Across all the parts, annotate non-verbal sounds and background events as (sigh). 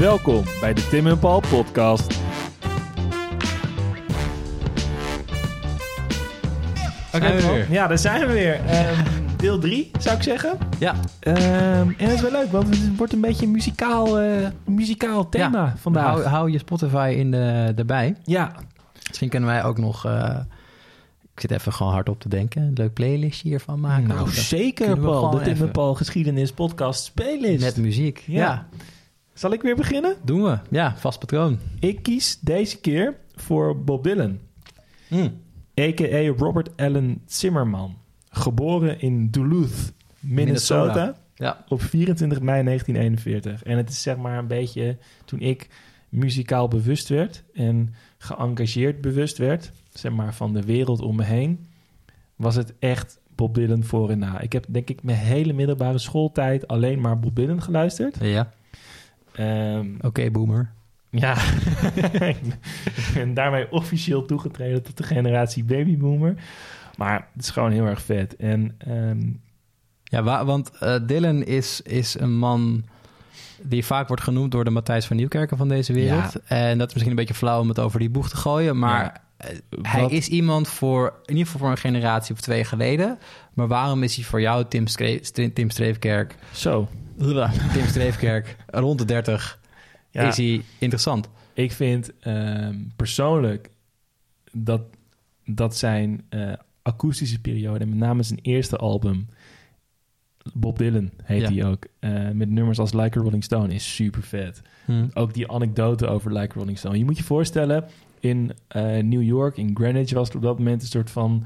Welkom bij de Tim en Paul podcast. Oké, Zijn we Paul. weer? Ja, daar zijn we weer. Ehm, deel 3, zou ik zeggen. Ja, Ehm, en dat is wel leuk, want het wordt een beetje een muzikaal, eh, muzikaal thema Ja. vandaag. hou, hou je Spotify in de, erbij. Ja, Misschien kunnen wij ook nog... eh, ik zit even gewoon hard op te denken. Een leuk playlistje hiervan maken. nou Of, zeker kunnen we Paul. De gewoon Tim en even- Paul geschiedenis podcast playlist. Met muziek. Ja. Ja. Zal ik weer beginnen? doen we. Ja, vast patroon. Ik kies deze keer voor Bob Dylan. a.k.a. Robert Allen Zimmerman. Geboren in Duluth, Minnesota, Minnesota. Ja. op 24 mei 1941. En het is zeg maar een beetje toen ik muzikaal bewust werd en geëngageerd bewust werd, zeg maar van de wereld om me heen, was het echt Bob Dylan voor en na. Ik heb denk ik mijn hele middelbare schooltijd alleen maar Bob Dylan geluisterd. Ja. Ehm, Oké, boomer. ja, (laughs) ik ben daarmee officieel toegetreden tot de generatie babyboomer. Maar het is gewoon heel erg vet. En ehm, Ja, wa- want eh, Dylan is, is een man die vaak wordt genoemd door de Matthijs van Nieuwkerken van deze wereld. En dat is misschien een beetje flauw om het over die boeg te gooien, maar Ja. Hij Wat- is iemand voor, in ieder geval voor een generatie of twee geleden. Maar waarom is hij voor jou, Tim, Stre- Stre- Tim Streefkerk, zo, Tim Streefkerk, rond de 30, ja, is hij interessant? ik vind ehm, persoonlijk dat, dat zijn eh, akoestische periode, met name zijn eerste album, Bob Dylan heet Ja. hij ook, eh, met nummers als Like a Rolling Stone, is super vet. Hm. ook die anekdote over Like Rolling Stone. Je moet je voorstellen, in eh, New York, in Greenwich, was het op dat moment een soort van...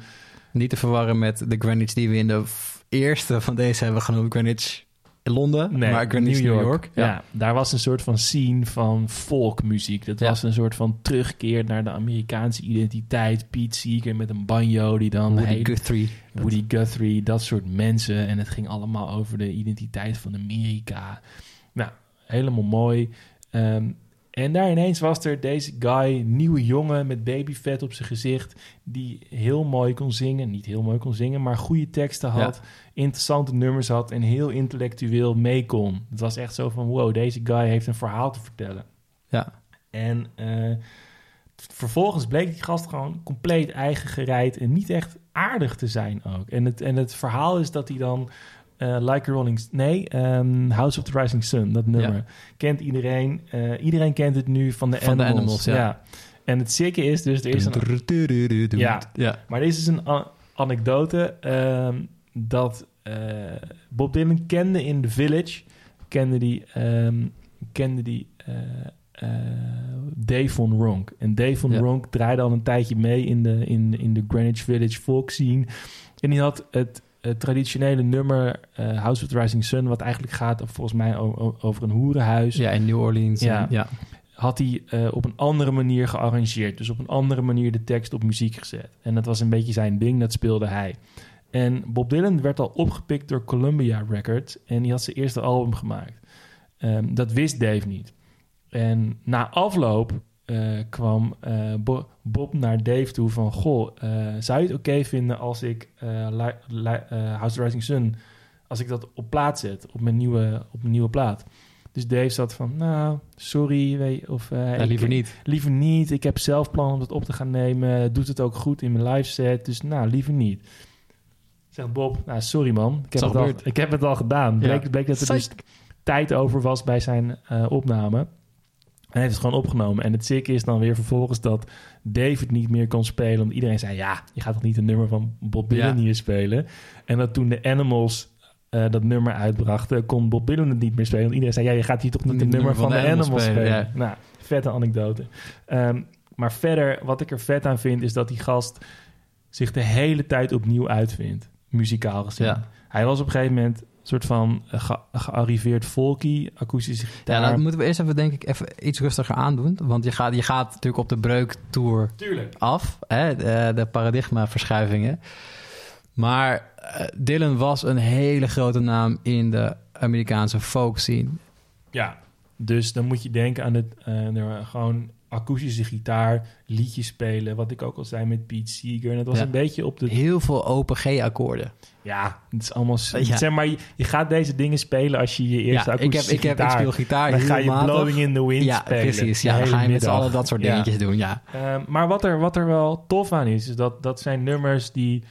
Niet te verwarren met de Greenwich die we in de eerste van deze hebben genoemd, Greenwich in Londen, Nee, maar Greenwich New York. Ja. daar was een soort van scene van folkmuziek. Dat Ja. was een soort van terugkeer naar de Amerikaanse identiteit. Pete Seeger met een banjo die dan... Woody Guthrie. Woody Guthrie, dat soort mensen. En het ging allemaal over de identiteit van Amerika. Nou, helemaal mooi. Ehm, en daar ineens was er deze guy, nieuwe jongen met babyvet op zijn gezicht, die heel mooi kon zingen. Niet heel mooi kon zingen, maar goede teksten had, interessante nummers had en heel intellectueel mee kon. Het was echt zo van, wow, deze guy heeft een verhaal te vertellen. Ja. En eh, vervolgens bleek die gast gewoon compleet eigen gereid en niet echt aardig te zijn ook. En het, en het verhaal is dat hij dan eh, Like Rolling... Nee, ehm, House of the Rising Sun, dat nummer. Ja. Kent iedereen. Eh, iedereen kent het nu van de Van de Animals. Animals, ja. En het sikke is dus... Er is een, Ja. ja. maar er is dus een anekdote ehm, dat eh, Bob Dylan kende in The Village, kende die, ehm, kende die Dave von Ronk. En Dave von. Ronk draaide al een tijdje mee in de, in, in de Greenwich Village folk scene. En die had het, het traditionele nummer eh, House of the Rising Sun, wat eigenlijk gaat volgens mij over een hoerenhuis Ja, in New Orleans. Ja. en- ja. had hij eh, op een andere manier gearrangeerd. Dus op een andere manier de tekst op muziek gezet. En dat was een beetje zijn ding, dat speelde hij. En Bob Dylan werd al opgepikt door Columbia Records en die had zijn eerste album gemaakt. Ehm, dat wist Dave niet. En na afloop eh, kwam eh, Bo- Bob naar Dave toe van... Goh, eh, zou je het oké vinden als ik Li- Li- House of the Rising Sun... als ik dat op plaat zet, op mijn nieuwe, op mijn nieuwe plaat? Dus Dave zat van, nou, sorry, weet je, of... eh, Ja, ik- liever niet. Liever niet. Ik heb zelf plan om dat op te gaan nemen. Doet het ook goed in mijn live set. Dus nou, liever niet. Zegt Bob, nou sorry man. Ik heb, het al, ik heb het al gedaan. Ja. Bleek, bleek dat er dus tijd over was bij zijn eh, opname. Hij heeft het gewoon opgenomen. En het zieke is dan weer vervolgens dat het niet meer kon spelen. Omdat iedereen zei, ja, je gaat toch niet een nummer van Bob Dylan Ja. hier spelen? En dat toen de Animals eh, dat nummer uitbrachten, kon Bob Dylan het niet meer spelen. Want iedereen zei, ja, je gaat hier toch niet een nummer van, de Animals, spelen? ja. Nou, vette anekdote. Ehm, maar verder, wat ik er vet aan vind, is dat die gast zich de hele tijd opnieuw uitvindt. Muzikaal gezien. Ja. Hij was op een gegeven moment soort van ge- gearriveerd folky, akoestische gitaar. Ja, dat moeten we eerst even, denk ik, even iets rustiger aandoen. Want je gaat, je gaat natuurlijk op de breuktour Tuurlijk. af, hè, de, de paradigmaverschuivingen. Maar eh, Dylan was een hele grote naam in de Amerikaanse folk scene. Ja, dus dan moet je denken aan het, eh, er waren gewoon akoestische gitaar, liedjes spelen. Wat ik ook al zei met Pete Seeger. En het was Ja. een beetje op de... Heel veel open G-akkoorden. Ja, het is allemaal... Ja. Zeg maar, je, je gaat deze dingen spelen als je je eerste Ja, ik, heb, akoestische ik, heb, ik gitaar... speel gitaar dan ga je matig. Blowing in the Wind Ja, spelen. precies. Ja, dan ga je met allen dat soort dingetjes doen, ja. Ehm, maar wat er, wat er wel tof aan is, is dat dat zijn nummers die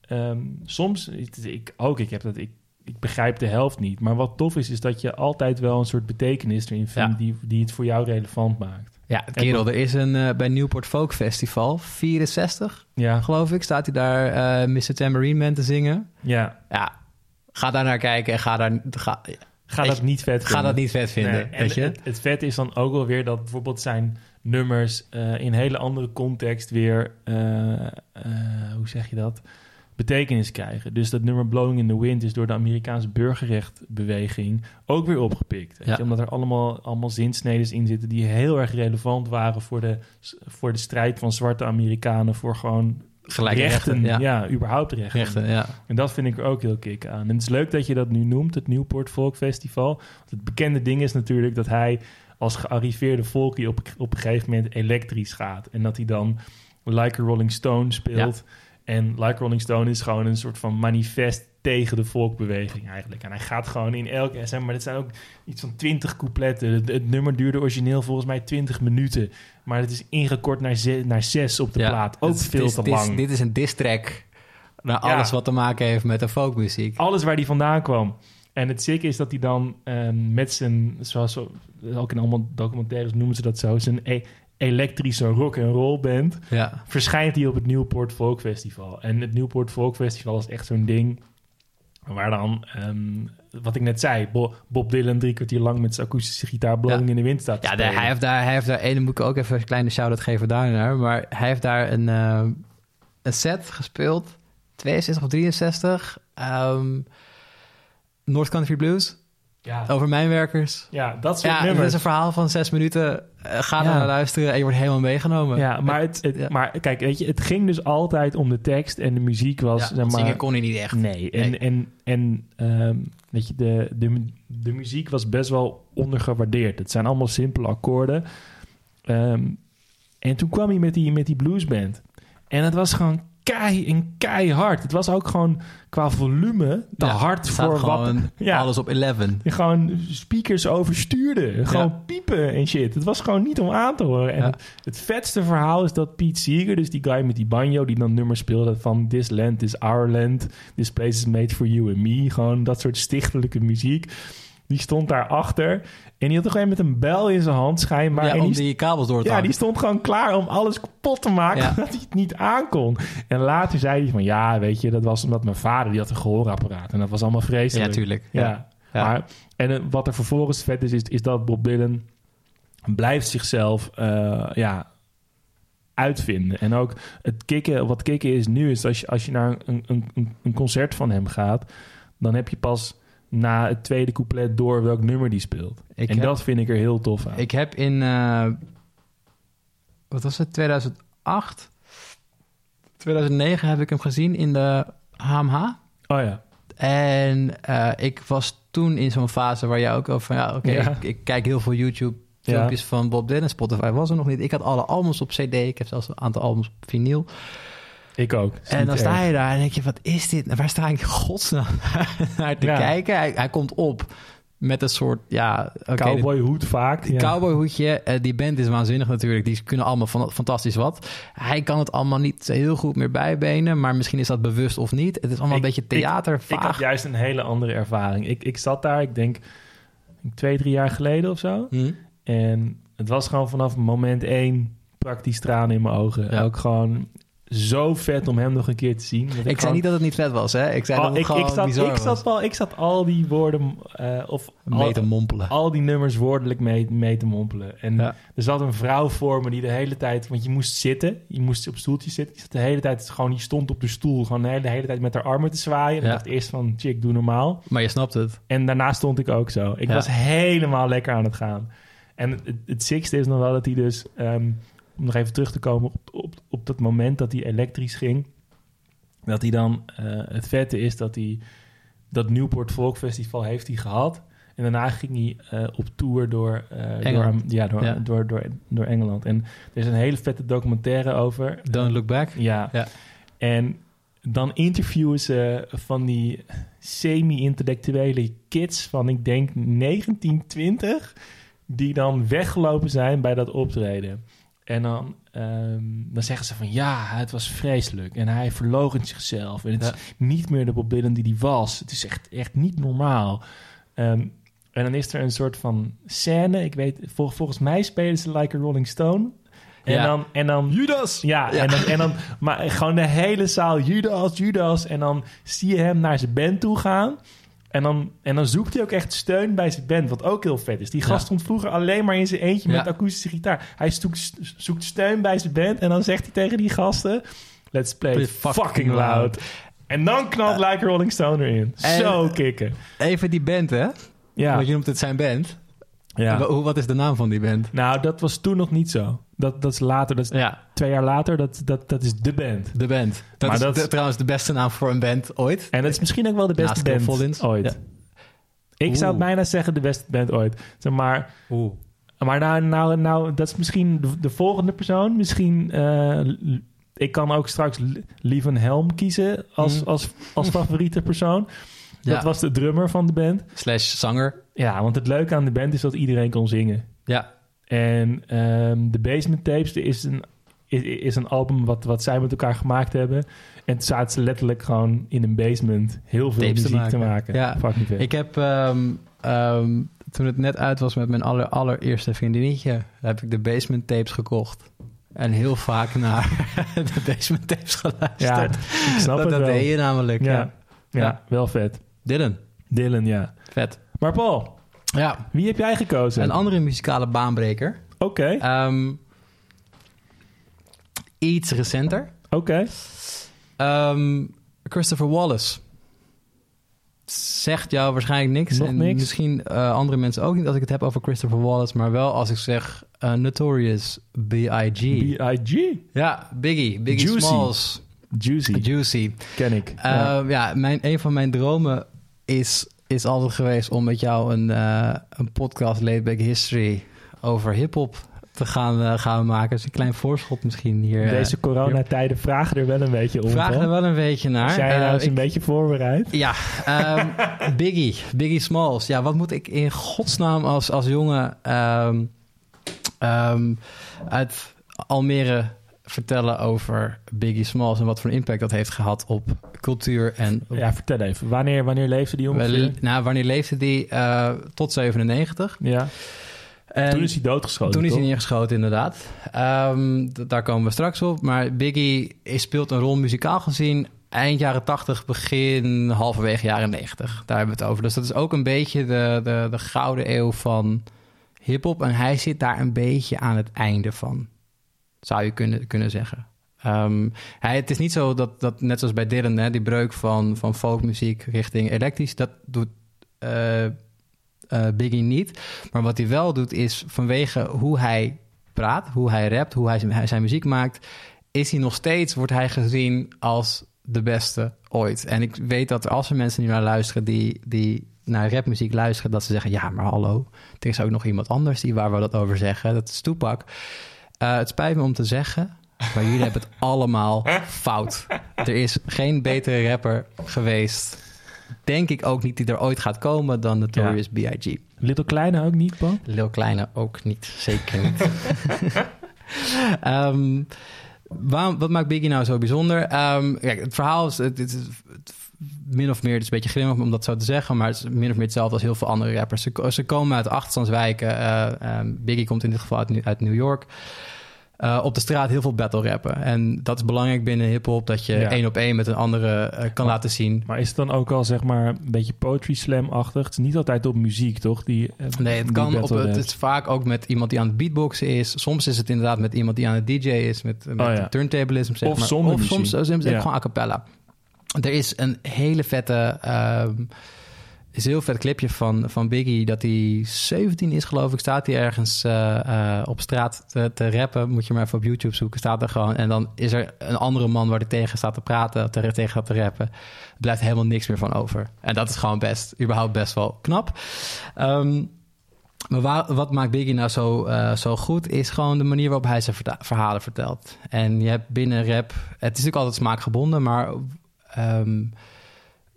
ehm, soms, ik ook, ik heb dat, ik, ik begrijp de helft niet. Maar wat tof is, is dat je altijd wel een soort betekenis erin vindt die, die het voor jou relevant maakt. Ja, kerel, er is een eh, bij Newport Folk Festival, 64 Ja, geloof ik, staat hij daar eh Mr. Tambourine Man te zingen. ja. Ja, ga daar naar kijken en ga, daar, ga, Ga dat je, niet vet ga vinden. dat niet vet vinden, Nee, weet je? Het, het vet is dan ook wel weer dat bijvoorbeeld zijn nummers eh, in een hele andere context weer, hoe zeg je dat, betekenis krijgen. Dus dat nummer Blowing in the Wind is door de Amerikaanse burgerrechtbeweging ook weer opgepikt. Ja. je? Omdat er allemaal, allemaal zinsneden in zitten die heel erg relevant waren voor de, voor de strijd van zwarte Amerikanen voor gewoon Gelijke rechten. rechten, ja. ja. überhaupt rechten. Rechten, ja. En dat vind ik er ook heel kick aan. En het is leuk dat je dat nu noemt, het Newport Folk Festival. Want het bekende ding is natuurlijk dat hij als gearriveerde volkie op, op een gegeven moment elektrisch gaat. En dat hij dan Like a Rolling Stone speelt. En Like Rolling Stone is gewoon een soort van manifest tegen de volkbeweging eigenlijk. En hij gaat gewoon in elke... Zeg maar, dit zijn ook iets van 20 coupletten. Het, het nummer duurde origineel volgens mij 20 minuten. Maar het is ingekort naar, ze, naar 6 op de Ja, plaat. Ook het veel is- te dit is- lang. Dit is een diss track naar Ja. alles wat te maken heeft met de folkmuziek. alles waar die vandaan kwam. En het zieke is dat hij dan ehm, met zijn, zoals zo, ook in allemaal documentaires noemen ze dat zo, zijn e- elektrische rock en roll band, Ja, verschijnt hij op het Newport Folk Festival. En het Newport Folk Festival is echt zo'n ding waar dan, ehm, wat ik net zei, Bo- Bob Dylan drie kwartier lang met zijn akoestische gitaar Blowing Ja. in de Wind staat ja de- hij heeft daar, hij heeft daar, en dan moet ik ook even een kleine shout-out geven daarnaar, maar hij heeft daar een, eh, een set gespeeld, 62 of 63, ehm, North Country Blues, ja, over mijnwerkers. ja, dat soort Ja, het nummers. is een verhaal van zes minuten. Eh, ga Ja. naar luisteren en je wordt helemaal meegenomen. Ja, maar, het, het- ja. maar kijk, weet je, het ging dus altijd om de tekst en de muziek was, Ja, zeg maar... zingen kon hij niet echt. Nee, en, Nee. en, en ehm, weet je, de, de, de muziek was best wel ondergewaardeerd. Het zijn allemaal simpele akkoorden. Ehm, en toen kwam hij met die, met die bluesband. En het was gewoon kei en keihard. Het was ook gewoon qua volume te Ja, hard voor wat... (laughs) Ja. alles op 11. Je gewoon speakers overstuurde. Gewoon piepen en shit. Het was gewoon niet om aan te horen. En het vetste verhaal is dat Pete Seeger, dus die guy met die banjo, die dan nummers speelde van This Land is Our Land, This Place is Made for You and Me. Gewoon dat soort stichtelijke muziek. Die stond daarachter. En die had toch een met een bel in zijn hand schijnbaar. ja, en om die, die kabels door te ja, die stond gewoon klaar om alles kapot te maken. Ja. (laughs) Dat hij het niet aankon. En later zei hij van ja, weet je, dat was omdat mijn vader die had een gehoorapparaat. En dat was allemaal Ja, vreselijk. tuurlijk. Ja. Ja. Maar, en eh, wat er vervolgens vet is, is, is dat Bob Dylan blijft zichzelf eh, ja, uitvinden. En ook het kicken, wat kicken is nu, is als je, als je naar een, een- een concert van hem gaat, dan heb je pas na het tweede couplet door welk nummer die speelt. Ik en heb- dat vind ik er heel tof aan. Ik heb in, eh, wat was het, 2008? 2009 heb ik hem gezien in de HMH. oh ja. En eh, ik was toen in zo'n fase waar jij ook over van... Ja, oké, Ja. ik, ik kijk heel veel YouTube Ja. filmpjes van Bob Dylan. Spotify was er nog niet. Ik had alle albums op cd. Ik heb zelfs een aantal albums op vinyl. Ik ook. En dan sta je daar en denk je, wat is dit? Waar sta ik godsnaam (laughs) naar te Ja. kijken? Hij, hij komt op met een soort, ja... oké, de- Cowboyhoed vaak. Ja. cowboyhoedje, eh, die band is waanzinnig natuurlijk. Die kunnen allemaal van, fantastisch wat. Hij kan het allemaal niet heel goed meer bijbenen, maar misschien is dat bewust of niet. Het is allemaal Ik- een beetje theater, Ik had vaag. juist een hele andere ervaring. Ik, ik zat daar, ik denk twee, drie jaar geleden of zo. Hm? En het was gewoon vanaf moment één praktisch tranen in mijn ogen. Ja. Ook gewoon zo vet om hem nog een keer te zien. Dat Ik zei niet dat het niet vet was, hè? Ik zei Oh, dat het ik, gewoon ik, zat, bizar ik, zat was. wel, ik zat al die woorden eh, of Mee al, te mompelen. al die nummers woordelijk mee, mee te mompelen. En Ja. er zat een vrouw voor me die de hele tijd... Want je moest zitten, je moest op stoeltjes zitten. Die zat de hele tijd gewoon, die stond op de stoel. Gewoon de hele, de hele tijd met haar armen te zwaaien. En Ja. ik dacht eerst van, chick, doe normaal. Maar je snapt het. En daarna stond ik ook zo. Ik Ja. was helemaal lekker aan het gaan. En het, het sixte is nog wel dat hij dus... ehm, om nog even terug te komen op, op, op dat moment dat hij elektrisch ging... dat hij dan... eh, het vette is dat hij... dat Newport Folk Festival heeft hij gehad... En daarna ging hij eh, op tour door, eh, door, Engeland. ja, door, Ja. Door, door, door Engeland. En er is een hele vette documentaire over. Don't Look Back. Ja. Ja. En dan interviewen ze van die semi-intellectuele kids van, ik denk, 1920... die dan weggelopen zijn bij dat optreden. En dan, ehm, dan zeggen ze van, ja, het was vreselijk. En hij verloochent zichzelf. En het Ja. is niet meer de Bob Dylan die hij was. Het is echt, echt niet normaal. Ehm, en dan is er een soort van scène. Ik weet, vol- volgens mij spelen ze Like a Rolling Stone. En Ja. dan... En dan Judas! ja, Ja. En, dan, en dan... Maar gewoon de hele zaal Judas, Judas. En dan zie je hem naar zijn band toe gaan. En dan, en dan zoekt hij ook echt steun bij zijn band. Wat ook heel vet is. Die gast stond vroeger alleen maar in zijn eentje met akoestische gitaar. Hij zoekt, zoekt steun bij zijn band. En dan zegt hij tegen die gasten... Let's play, Play fucking, fucking loud. loud. En dan knalt Like a Rolling Stone erin. Zo kicken. Even die band, hè? Ja. Want je noemt het zijn band. Ja. Hoe, wat is de naam van die band? Nou, dat was toen nog niet zo. Dat, dat is later. Dat is Ja, twee jaar later. Dat, dat, dat is de band. de band. Dat Maar is dat- de- trouwens de beste naam voor een band ooit. En dat is misschien ook wel de beste Naast band Collins. ooit. Ja. Ik zou bijna zeggen de beste band ooit. Zeg maar, Oeh. maar nou, nou, nou, dat is misschien de, de volgende persoon. Misschien, eh, l- ik kan ook straks Lieven Helm kiezen als, Mhm. als, als favoriete persoon. Ja. Dat was de drummer van de band. Slash zanger. Ja, want het leuke aan de band is dat iedereen kon zingen. Ja. En ehm, de Basement Tapes is een, is, is een album wat, wat zij met elkaar gemaakt hebben. En toen zaten ze letterlijk gewoon in een basement heel veel Tapes muziek te maken. maken. Ja. Ik heb, ehm, ehm, toen het net uit was met mijn aller, allereerste vriendinnetje, heb ik de basement tapes gekocht. En heel vaak naar (laughs) de basement tapes geluisterd. ja, ik snap dat het dat wel. deed je namelijk. Ja. Ja. Ja, Ja. wel vet. Dylan, Dylan, ja. vet. Maar Paul, Ja, wie heb jij gekozen? een andere muzikale baanbreker. Oké, Ehm, iets recenter. oké. Ehm, Christopher Wallace. Zegt jou waarschijnlijk niks. Nog en niks. Misschien eh, andere mensen ook niet als ik het heb over Christopher Wallace. Maar wel als ik zeg eh, Notorious B.I.G. B.I.G. ja, Biggie. Biggie Juicy. Smalls. Juicy, Juicy. ken ik. Eh, ja. ja, mijn, een van mijn dromen is, is altijd geweest om met jou een, eh, een podcast Laidback History over hip-hop te gaan, eh, gaan maken. Dus een klein voorschot misschien hier. Deze coronatijden vragen er wel een beetje om. Paul. er wel een beetje naar. Als jij nou eens ik- een beetje voorbereid. Ja, ehm, (laughs) Biggie. Biggie Smalls. Ja, wat moet ik in godsnaam als, als jongen ehm, ehm, uit Almere vertellen over Biggie Smalls... en wat voor impact dat heeft gehad op cultuur en... op- Ja, vertel even. Wanneer, wanneer leefde die ongeveer? Wel, nou, wanneer leefde die? Eh, tot 97. Ja. En Toen is hij doodgeschoten, Toen is hij neergeschoten, inderdaad. Ehm, daar komen we straks op. Maar Biggie is- speelt een rol muzikaal gezien eind jaren 80, begin halverwege jaren 90. Daar hebben we het over. Dus dat is ook een beetje de, de, de gouden eeuw van hip-hop. En hij zit daar een beetje aan het einde van, zou je kunnen, kunnen zeggen. Ehm, hij, het is niet zo dat, dat net zoals bij Dylan, hè, die breuk van, van folkmuziek richting elektrisch, dat doet eh, eh, Biggie niet. Maar wat hij wel doet, is vanwege hoe hij praat, hoe hij rapt, hoe hij zijn, muziek maakt, is hij nog steeds, wordt hij gezien als de beste ooit. En ik weet dat als er mensen nu naar luisteren die, die naar rapmuziek luisteren, dat ze zeggen, ja, maar hallo, er is ook nog iemand anders die waar we dat over zeggen. Dat is Toepak. Eh, het spijt me om te zeggen, maar jullie hebben het allemaal fout. Er is geen betere rapper geweest. Denk ik ook niet die er ooit gaat komen dan Notorious B.I.G. Little Kleine ook niet, Paul? Lil Kleine ook niet, zeker niet. (laughs) Ehm, waarom, wat maakt Biggie nou zo bijzonder? Ehm, kijk, het verhaal is, het, het, is- het- min of meer, het is een beetje grimmig om dat zo te zeggen, maar het is min of meer hetzelfde als heel veel andere rappers. Ze, ko- ze komen uit achterstandswijken. eh, ehm, Biggie komt in dit geval uit, New- uit New York. Eh, op de straat heel veel battle rappen. En dat is belangrijk binnen hip-hop, dat je Ja. één op één met een andere eh, kan Maar- laten zien. Maar is het dan ook al, zeg maar, een beetje poetry slam-achtig? Het is niet altijd op muziek, toch? Die, eh, Nee, het kan op, het is vaak ook met iemand die aan het beatboxen is. Soms is het inderdaad met iemand die aan het DJ is, met, met Oh ja. turntablism, zeg Of maar. of soms, soms Ja. gewoon a cappella. Er is een hele vette... ehm, is heel vet clipje van, van Biggie dat hij 17 is, geloof ik. Staat hij ergens eh, eh, op straat te, te, rappen. Moet je maar even op YouTube zoeken. Staat er gewoon. En dan is er een andere man waar hij tegen staat te praten, te, tegen gaat te rappen. Blijft helemaal niks meer van over. En dat is gewoon best, überhaupt best wel knap. Ehm, maar wat maakt Biggie nou zo, uh, zo goed, is gewoon de manier waarop hij zijn verhalen vertelt. En je hebt binnen rap, het is natuurlijk altijd smaakgebonden, maar um,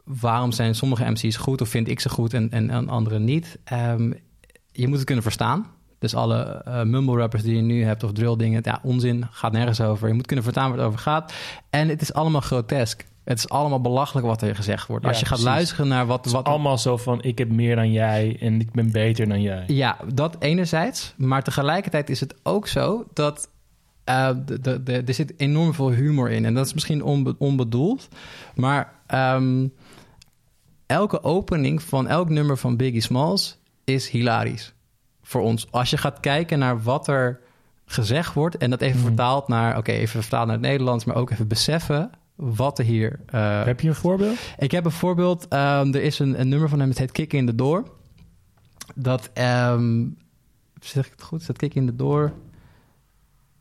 waarom zijn sommige MC's goed of vind ik ze goed en, en, en anderen niet? Um, je moet het kunnen verstaan. Dus alle uh, mumble rappers die je nu hebt of drill dingen, ja, onzin, gaat nergens over. Je moet kunnen verstaan waar het over gaat. En het is allemaal grotesk. Het is allemaal belachelijk wat er gezegd wordt. Als je gaat luisteren naar wat... Het wat allemaal zo van, ik heb meer dan jij en ik ben beter dan jij. Ja, dat enerzijds. Maar tegelijkertijd is het ook zo dat... Uh, de, er zit enorm veel humor in. En dat is misschien onbe, onbedoeld. Maar um, elke opening van elk nummer van Biggie Smalls is hilarisch. Voor ons. Als je gaat kijken naar wat er gezegd wordt... en dat even Hmm. vertaald naar... oké, even vertaald naar het Nederlands... maar ook even beseffen wat er hier... Uh, heb je een voorbeeld? Ik heb een voorbeeld. Um, er is een, een, nummer van hem, het heet Kick in the Door. Dat, um, zeg ik het goed? Is dat Kick in the Door?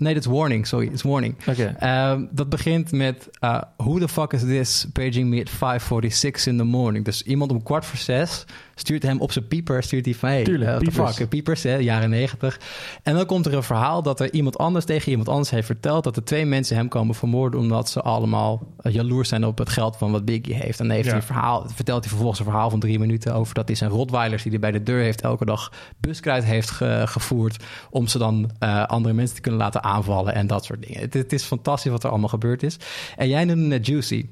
Nee, dat is Warning, sorry. Het is Warning. Okay. Um, dat begint met... Uh, Who the fuck is this paging me at 5.46 in the morning? Dus iemand om kwart voor zes stuurt hem op zijn pieper... stuurt hij van, hey, Tuurlijk, fuck? Piepers, hè, jaren negentig. En dan komt er een verhaal dat er iemand anders tegen iemand anders heeft verteld... dat er twee mensen hem komen vermoorden... omdat ze allemaal uh, jaloers zijn op het geld van wat Biggie heeft. En dan heeft ja. hij een verhaal, vertelt hij vervolgens een verhaal van drie minuten... over dat hij zijn rotweilers die hij bij de deur heeft... elke dag buskruid heeft ge gevoerd... om ze dan uh, andere mensen te kunnen laten aanvallen en dat soort dingen. Het, het, is fantastisch wat er allemaal gebeurd is. En jij noemde net Juicy.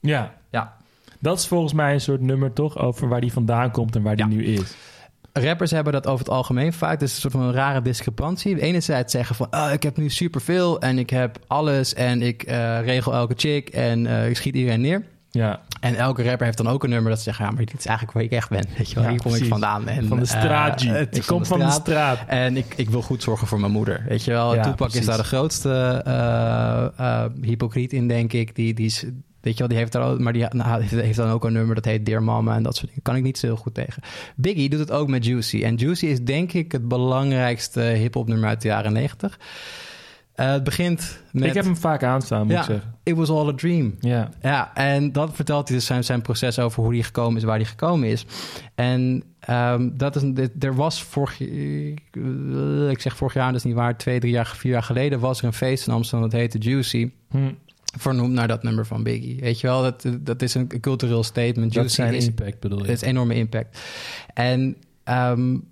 Ja. Dat is volgens mij een soort nummer toch over waar die vandaan komt en waar die ja. nu is. Rappers hebben dat over het algemeen vaak. Dus een soort van een rare discrepantie. Enerzijds zeggen van, oh, ik heb nu superveel en ik heb alles en ik uh, regel elke chick en uh, ik schiet iedereen neer. Ja. En elke rapper heeft dan ook een nummer dat ze zeggen... ja, maar dit is eigenlijk waar ik echt ben. Weet je wel, ja, hier kom precies. ik vandaan. En, van de straat, uh, Ik kom van de straat. En ik, ik wil goed zorgen voor mijn moeder. Weet je wel, ja, precies. is daar de grootste hypocriet in, denk ik. Die, die is... Weet je wel, die heeft daar ook, maar die nou, (laughs) heeft dan ook een nummer dat heet Dear Mama en dat soort dingen. Kan ik niet zo heel goed tegen. Biggie doet het ook met Juicy. En Juicy is denk ik het belangrijkste hip-hop nummer uit de jaren negentig. Uh, het begint met... Ik heb hem vaak aanstaan, moet ja, ik zeggen. It was all a dream. Ja. Ja, en dat vertelt hij dus zijn, zijn proces over hoe hij gekomen is, waar hij gekomen is. En um, dat is... Er was vorig... Ik zeg vorig jaar, dat is niet waar. Twee, drie jaar, vier jaar geleden was er een feest in Amsterdam. Dat heette Juicy. Hm. Vernoemd naar dat nummer van Biggie. Weet je wel, dat, dat is een cultureel statement. Dat is impact, bedoel je? Het is enorme impact. En um,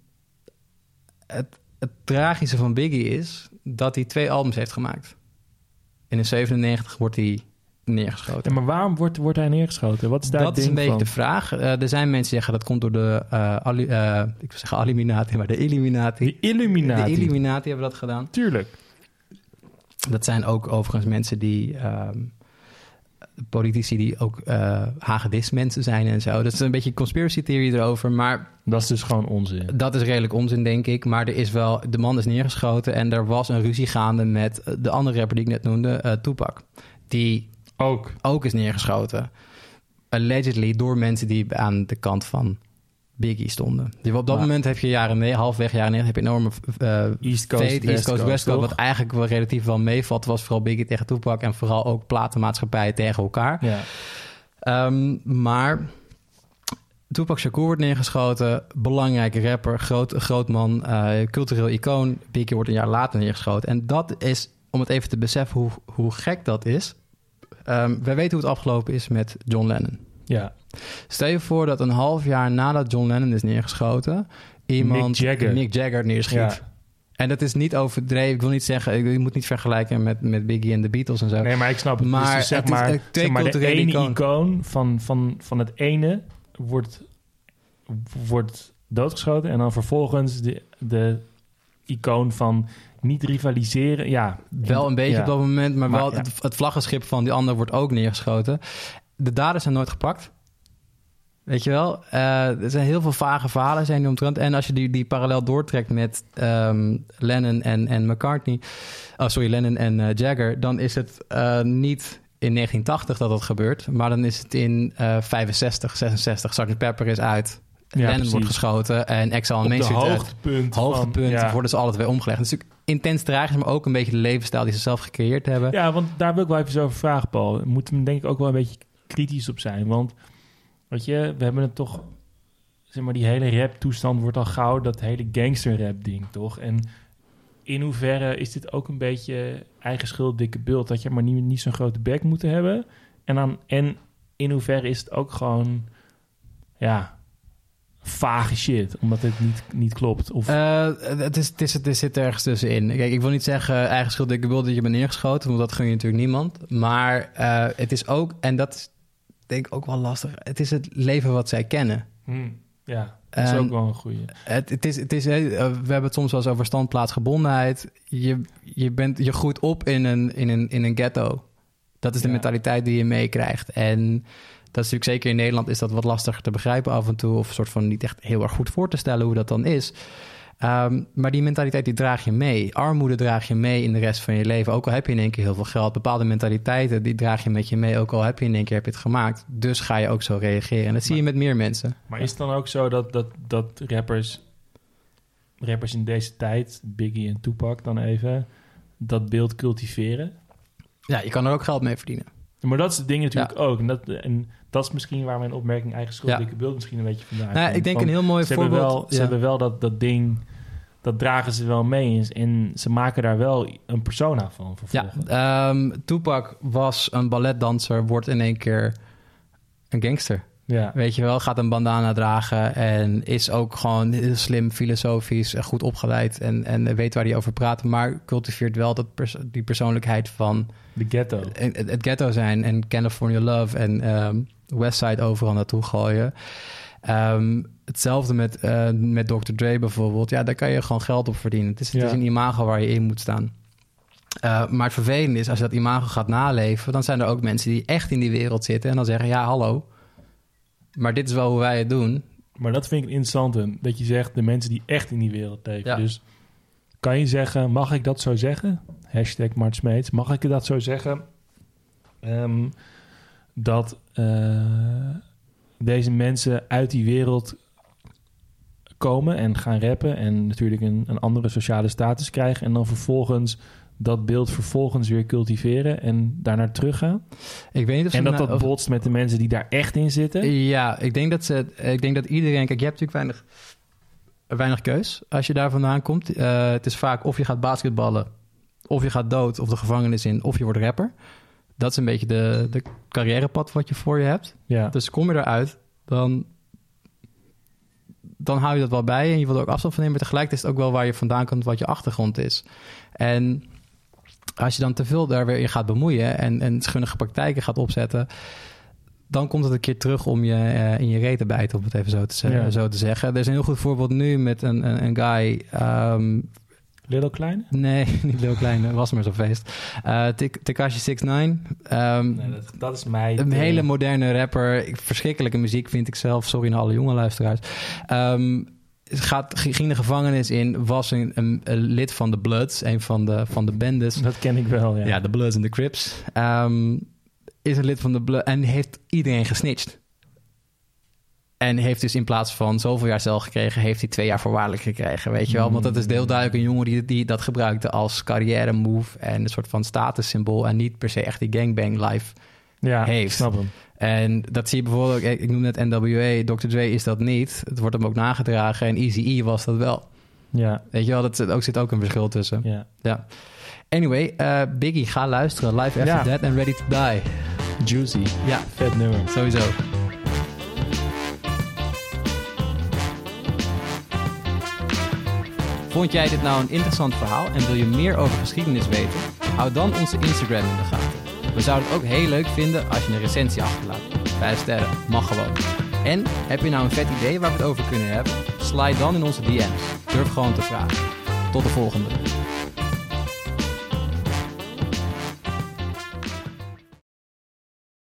het, het tragische van Biggie is dat hij twee albums heeft gemaakt. In de 97 wordt hij neergeschoten. Ja, maar waarom wordt, wordt hij neergeschoten? Wat is daar dat is een beetje van? de vraag. Uh, er zijn mensen die zeggen dat komt door de, uh, uh, ik wil zeggen Illuminati, maar de Illuminati. De Illuminati. De Illuminati hebben dat gedaan. Tuurlijk. Dat zijn ook overigens mensen die... Um, politici die ook uh, hagedis mensen zijn en zo. Dat is een beetje conspiracy theorie erover, maar... Dat is dus gewoon onzin. Dat is redelijk onzin, denk ik. Maar er is wel... De man is neergeschoten en er was een ruzie gaande met de andere rapper die ik net noemde, uh, Tupac. Die ook. ook is neergeschoten. Allegedly door mensen die aan de kant van Biggie stonden. Dus op dat Ja. moment heb je jaren ne- halfweg jaren 90 heb je enorme uh, East Coast, West East Coast, West Coast, wat eigenlijk wel relatief wel meevalt, was vooral Biggie tegen Tupac en vooral ook platenmaatschappijen tegen elkaar. Ja. Ehm, maar Tupac Shakur wordt neergeschoten, belangrijke rapper, groot, groot man, eh, cultureel icoon. Biggie wordt een jaar later neergeschoten. En dat is, om het even te beseffen hoe, hoe gek dat is. Ehm wij weten hoe het afgelopen is met John Lennon. Ja. Stel je voor dat een half jaar nadat John Lennon is neergeschoten, iemand Mick Jagger. Mick Jagger neerschiet. Ja. En dat is niet overdreven. Ik wil niet zeggen, je moet niet vergelijken met, met Biggie en de Beatles en zo. Nee, maar ik snap het. Maar dus zeg het is maar, twee zeg maar de ene icoon. icoon, van, van, van het ene wordt, wordt doodgeschoten... en dan vervolgens de, de icoon van niet rivaliseren. Ja, Wel een beetje ja. op dat moment, maar, Maar wel ja. het, het vlaggenschip van die ander wordt ook neergeschoten. De daders zijn nooit gepakt. Weet je wel? Eh, er zijn heel veel vage verhalen zijn die omtrent. En als je die, die parallel doortrekt met ehm, Lennon en, en McCartney... Oh, sorry, Lennon en eh, Jagger... dan is het eh, niet in 1980 dat dat gebeurt. Maar dan is het in eh 65, 66. Sgt. Pepper is uit. Ja, Lennon precies. wordt geschoten. En Exile on Op Main Street uit. hoogtepunt. Hoogtepunt ja. worden ze alle twee omgelegd. Het is natuurlijk intens tragisch, maar ook een beetje de levensstijl die ze zelf gecreëerd hebben. Ja, want daar wil ik wel even over vragen, Paul. We moeten we denk ik ook wel een beetje kritisch op zijn. Want, weet je, we hebben het toch... Zeg maar, die hele rap-toestand wordt al gauw dat hele gangster-rap-ding, toch? En in hoeverre is dit ook een beetje eigen schuld, dikke beeld? Dat je maar niet, niet zo'n grote bek moeten hebben. En, dan, en in hoeverre is het ook gewoon... Ja, vage shit, omdat het niet, niet klopt. Of, Eh, het, is, het, is, het zit ergens tussenin. Kijk, ik wil niet zeggen eigen schuld, dikke bul dat je bent neergeschoten, want dat gun je natuurlijk niemand. Maar eh, het is ook, en dat denk ik ook wel lastig, het is het leven wat zij kennen. Hmm, ja, dat is En- ook wel een goeie. Het, het is, het is, eh, we hebben het soms wel eens over standplaatsgebondenheid. Je, je, bent, je groeit op in een, in, een, in een ghetto. Dat is de Ja. mentaliteit die je meekrijgt. En dat is natuurlijk zeker in Nederland is dat wat lastiger te begrijpen af en toe. Of een soort van niet echt heel erg goed voor te stellen hoe dat dan is. Ehm, maar die mentaliteit die draag je mee. Armoede draag je mee in de rest van je leven. Ook al heb je in één keer heel veel geld. Bepaalde mentaliteiten die draag je met je mee. Ook al heb je in één keer heb je het gemaakt. Dus ga je ook zo reageren. En dat zie je met meer mensen. Maar is het dan ook zo dat, dat, dat rappers, rappers in deze tijd, Biggie en Tupac dan even, dat beeld cultiveren? Ja, je kan er ook geld mee verdienen. Maar dat is het ding natuurlijk ook. En dat, en dat is misschien waar mijn opmerking eigen schuld, Ja. dikke beeld misschien een beetje vandaan Nou, komt. ik denk Want een heel mooi ze voorbeeld. Hebben wel, Ze ja. hebben wel dat, dat ding, dat dragen ze wel mee. En ze maken daar wel een persona van Ja, vervolgens. ehm Tupac was een balletdanser, wordt in één keer een gangster. Ja. Weet je wel, gaat een bandana dragen en is ook gewoon heel slim, filosofisch, en goed opgeleid en, en weet waar hij over praat. Maar cultiveert wel dat pers- die persoonlijkheid van De ghetto. het, het ghetto zijn en California Love en ehm Westside overal naartoe gooien. Ehm, hetzelfde met, eh, met Dr. Dre bijvoorbeeld. Ja, daar kan je gewoon geld op verdienen. Het is, het Ja. is een imago waar je in moet staan. Eh, maar het vervelende is, als je dat imago gaat naleven... dan zijn er ook mensen die echt in die wereld zitten... en dan zeggen, ja, hallo, maar dit is wel hoe wij het doen. Maar dat vind ik interessant, dat je zegt de mensen die echt in die wereld leven. Ja. Dus kan je zeggen, mag ik dat zo zeggen? Hashtag Mart Smeets. Mag ik dat zo zeggen? Ehm, dat eh, deze mensen uit die wereld komen en gaan rappen en natuurlijk een, een andere sociale status krijgen en dan vervolgens dat beeld vervolgens weer cultiveren en daarnaar teruggaan. Ik weet niet of ze En dat dat botst met de mensen die daar echt in zitten. Ja, ik denk dat ze. Ik denk dat iedereen. Kijk, je hebt natuurlijk weinig, weinig keus als je daar vandaan komt. Eh, het is vaak of je gaat basketballen, of je gaat dood of de gevangenis in, of je wordt rapper. Dat is een beetje de, de carrièrepad wat je voor je hebt. Ja. Dus kom je eruit, dan, dan hou je dat wel bij en je wilt er ook afstand van nemen. Maar tegelijkertijd is het ook wel waar je vandaan komt, wat je achtergrond is. En als je dan te veel daar weer in gaat bemoeien en, en schunnige praktijken gaat opzetten, dan komt het een keer terug om je eh, in je reet te bijten, om het even zo te, Ja. zo te zeggen. Er is een heel goed voorbeeld nu met een, een, een guy. ehm, Little Kleine? nee, (laughs) niet heel klein, dat was maar zo'n feest. Uh, Tekashi 69. ehm Nee, dat, dat is mij. een hele moderne rapper. Ik- Verschrikkelijke muziek vind ik zelf. Sorry naar alle jonge luisteraars. Ehm, gaat, ging de gevangenis in. Was een, een, een lid van de Bloods. Een van de, van de bendes. Dat ken ik wel, ja. Ja, de Bloods en de Crips. Ehm, is een lid van de Bloods. En heeft iedereen gesnitcht. En heeft dus in plaats van zoveel jaar cel gekregen... heeft hij twee jaar voorwaardelijk gekregen, weet je wel. Want dat is heel duidelijk een jongen die, die dat gebruikte als carrière move... en een soort van statussymbool... en niet per se echt die gangbang life ja heeft. snap hem. en dat zie je bijvoorbeeld, ik ik noem net NWA, Dr. Dre is dat niet. Het wordt hem ook nagedragen en Easy-E was dat wel. Ja, Weet je wel, dat zit ook, zit ook een verschil tussen. ja. Ja. Anyway, eh, Biggie, ga luisteren. Live After Ja. Dead and Ready to Die. Juicy. Ja, Vet nummer. sowieso. Vond jij dit nou een interessant verhaal en wil je meer over geschiedenis weten? Hou dan onze Instagram in de gaten. We zouden het ook heel leuk vinden als je een recensie achterlaat. Vijf sterren, mag gewoon. En heb je nou een vet idee waar we het over kunnen hebben? Slide dan in onze DM's. Durf gewoon te vragen. Tot de volgende.